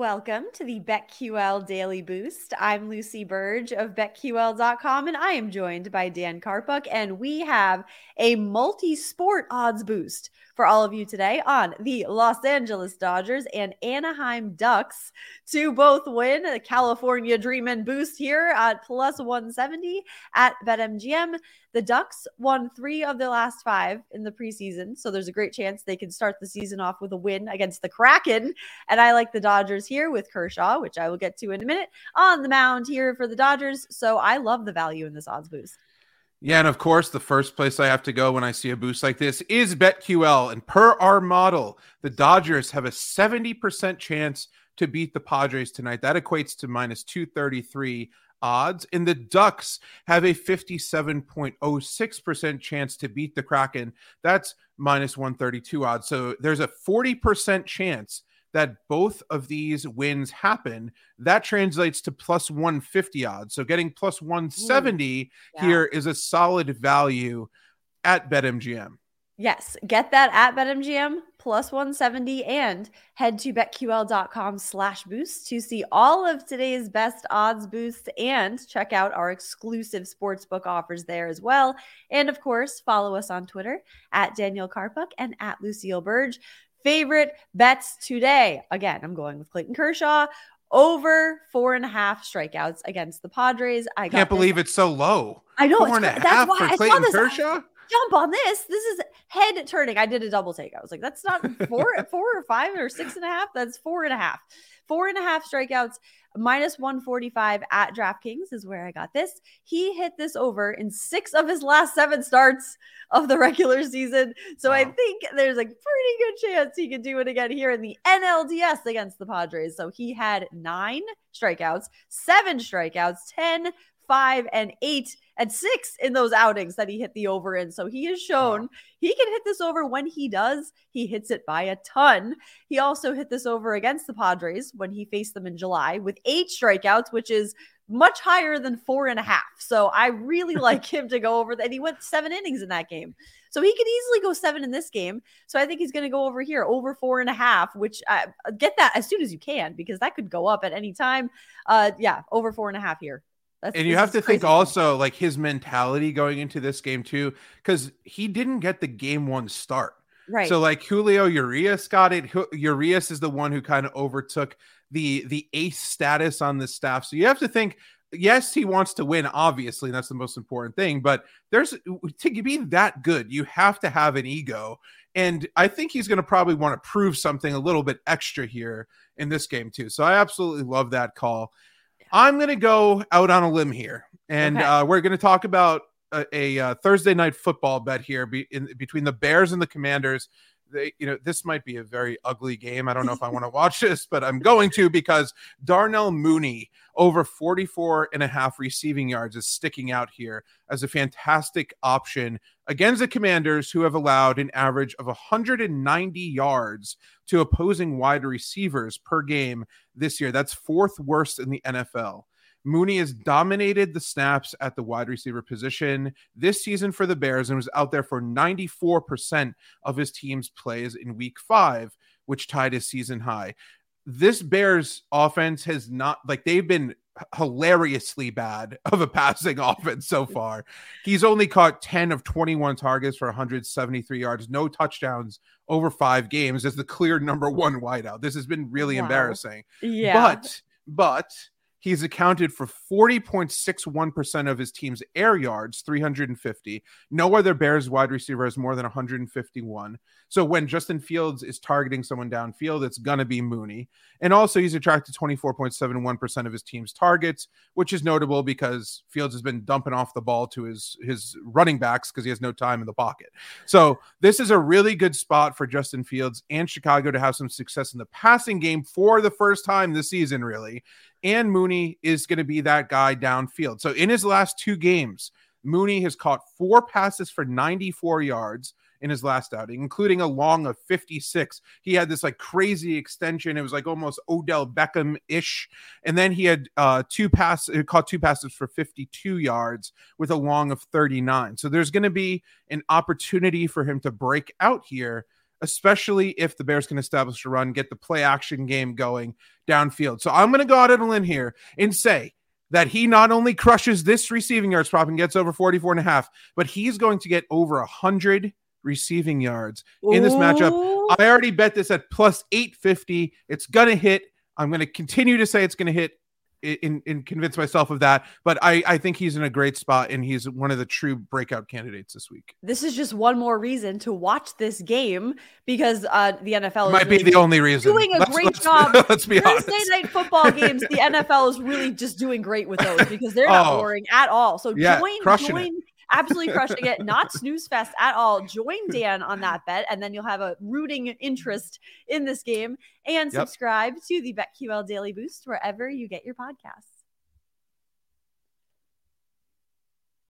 Welcome to the BetQL Daily Boost. I'm Lucy Burdge of BetQL.com, and I am joined by Dan Karpuc, and we have a multi sport odds boost for all of you today on the Los Angeles Dodgers and Anaheim Ducks to both win the California Dream and Boost here at plus 170 at BetMGM. The Ducks won three of their last five in the preseason, so there's a great chance they can start the season off with a win against the Kraken. And I like the Dodgers here with Kershaw, which I will get to in a minute, on the mound here for the Dodgers. So I love the value in this odds boost. Yeah, and of course, the first place I have to go when I see a boost like this is BetQL. And per our model, the Dodgers have a 70% chance to beat the Padres tonight. That equates to minus 233 odds. And the Ducks have a 57.06% chance to beat the Kraken. That's minus 132 odds. So there's a 40% chance that both of these wins happen, that translates to plus 150 odds. So getting plus 170 yeah. here is a solid value at BetMGM. Yes, get that at BetMGM plus 170 and head to betql.com slash boost to see all of today's best odds boosts and check out our exclusive sportsbook offers there as well. And of course, follow us on Twitter at Daniel Karpuc and at Lucille Burdge favorite bets today. Again, I'm going with Clayton Kershaw over four and a half strikeouts against the Padres. I can't believe it's so low. I know four and a half for I Clayton Kershaw. Jump on this. This is head turning. I did a double take. I was like, that's not four, four or five or six and a half. That's four and a half. Four and a half strikeouts minus 145 at DraftKings is where I got this. He hit this over in six of his last seven starts of the regular season. So wow. I think there's a pretty good chance he could do it again here in the NLDS against the Padres. So he had nine strikeouts, seven strikeouts, 10 five and eight and six in those outings that he hit the over in. So he has shown wow. he can hit this over when he does. He hits it by a ton. He also hit this over against the Padres when he faced them in July with eight strikeouts, which is much higher than four and a half. So I really like him to go over that. He went seven innings in that game. So he could easily go seven in this game. So I think he's going to go over here, over four and a half, which uh, get that as soon as you can because that could go up at any time. Uh, yeah, over four and a half here. That's, and you have to think also like his mentality going into this game too, because he didn't get the game one start. Right. So like Julio Urias got it. Urias is the one who kind of overtook the the ace status on the staff. So you have to think. Yes, he wants to win. Obviously, that's the most important thing. But there's to be that good, you have to have an ego. And I think he's going to probably want to prove something a little bit extra here in this game too. So I absolutely love that call. I'm going to go out on a limb here, and okay. uh, we're going to talk about a, a, uh, Thursday night football bet here be, in, between the Bears and the Commanders. They, you know, this might be a very ugly game. I don't know if I want to watch this, but I'm going to because Darnell Mooney over 44 and a half receiving yards is sticking out here as a fantastic option against the Commanders, who have allowed an average of 190 yards to opposing wide receivers per game this year. That's fourth worst in the NFL. Mooney has dominated the snaps at the wide receiver position this season for the Bears and was out there for 94% of his team's plays in week five, which tied his season high. This Bears offense has not, like, they've been hilariously bad of a passing offense so far. He's only caught 10 of 21 targets for 173 yards, no touchdowns over five games as the clear number one wideout. This has been really wow. embarrassing. Yeah. But, but He's accounted for 40.61% of his team's air yards, 350. No other Bears wide receiver has more than 151. So when Justin Fields is targeting someone downfield, it's going to be Mooney. And also, he's attracted 24.71% of his team's targets, which is notable because Fields has been dumping off the ball to his, his running backs because he has no time in the pocket. So this is a really good spot for Justin Fields and Chicago to have some success in the passing game for the first time this season, really. And Mooney is going to be that guy downfield. So in his last two games, Mooney has caught four passes for 94 yards in his last outing, including a long of 56. He had this like crazy extension. It was like almost Odell Beckham ish. And then he had uh, two passes, caught two passes for 52 yards with a long of 39. So there's going to be an opportunity for him to break out here especially if the Bears can establish a run, get the play action game going downfield. So I'm going to go out on a limb here and say that he not only crushes this receiving yards prop and gets over 44 and a half, but he's going to get over 100 receiving yards in this matchup. I already bet this at plus 850. It's going to hit. I'm going to continue to say it's going to hit in, in convince myself of that. But I, I think he's in a great spot and he's one of the true breakout candidates this week. This is just one more reason to watch this game because uh, the NFL might really be the only reason doing a let's, great let's, job. Let's be Thursday honest. night football games, the NFL is really just doing great with those because they're not Oh. boring at all. So Yeah, join, join. it. Absolutely crushing it. Not snooze fest at all. Join Dan on that bet, and then you'll have a rooting interest in this game. And Yep. subscribe to the BetQL Daily Boost wherever you get your podcasts.